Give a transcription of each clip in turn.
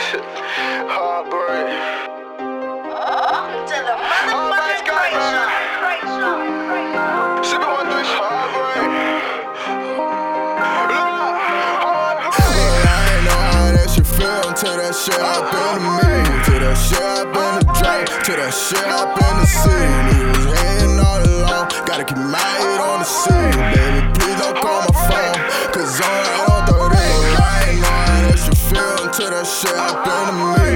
Heartbreak. To the motherfucking great. Sipping know how that shit feel until that shit happened to me. Till that shit happened to Drake. Till that shit happened to see. He was hating all along. Gotta keep my to me.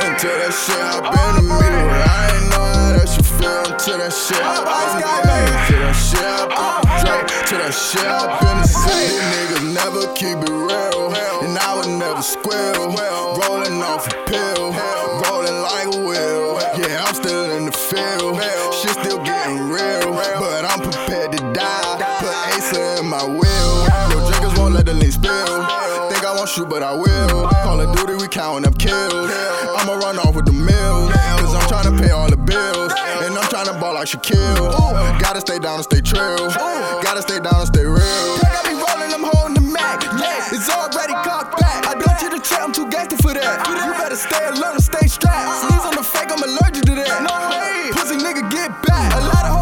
Until that shit happened to me. I ain't know how that shit feel until that shit happened to me. Till that shit happened to Drake. Till that shit happened to see. These niggas never keep it real. And I would never squeal. Rolling off a pill. Rolling like a wheel. Yeah, I'm still in the field. Shit still getting real. But I'm prepared to die. Put Ace in my wheel. No drinkers won't let the lean spill. Think I won't shoot, but I will. Call of Duty, we counting up kills. I'ma run off with the mills. Cause I'm trying to pay all the bills. And I'm trying to ball like Shaquille. Gotta stay down and stay trill. Gotta stay down and stay real. They got me rolling, I'm holding the Mac. Yeah, it's already cocked back. I don't you the trap, I'm too gangster for that. You better stay alert and stay strapped. Sneeze on the fake, I'm allergic to that. No way. Pussy nigga, get back. A lot of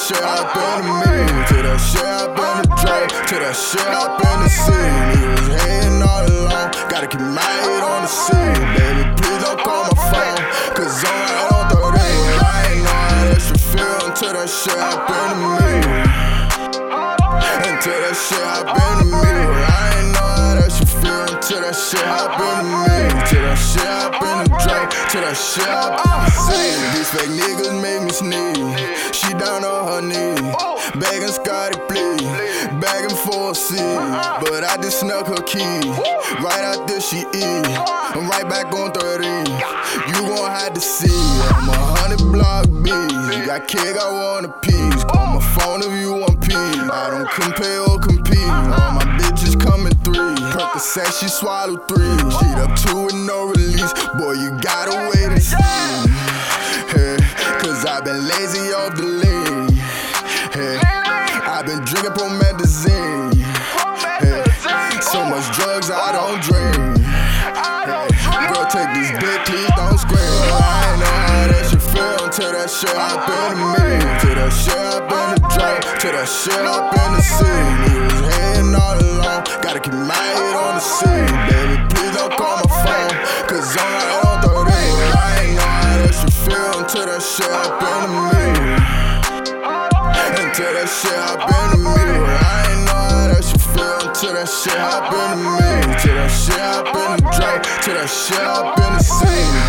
shit happened to me. Till that shit happened to Drake. Till that shit happened to see. He was hating all along. Gotta keep my head on the scene. Baby, please don't call my phone. Cause I'm right on 30. I ain't know how that shit feel until that shit happened to me. Until that shit happened to me. I ain't know how that shit feel until that shit happened to me. Till Drake. Till shit happened to see. These fake niggas make me sneeze. She down on her knees. Begging Scotty, please. Begging for a seat. But I just snuck her key. Right out there, she eat. I'm right back on 30. You gon' have to see. I'm a hundred block B. Got kick, I want a piece. Percocet, she swallowed three. She up two with no release. Boy, you gotta wait and see. Hey, Cause I've been lazy off the lean. Hey, I've been drinking promethazine. Hey, so much drugs I don't drink. Hey, girl, take this dick, please don't scream. I know how that shit feel until that shit happened to me. Till that shit happened to Drake. Till that shit happened to see. He was hating all along. Gotta keep my until that shit happened to me. Until that shit happened to me. I ain't know how that shit feel until that shit happened to me. Till that shit happened to Drake. Till that shit happened to see.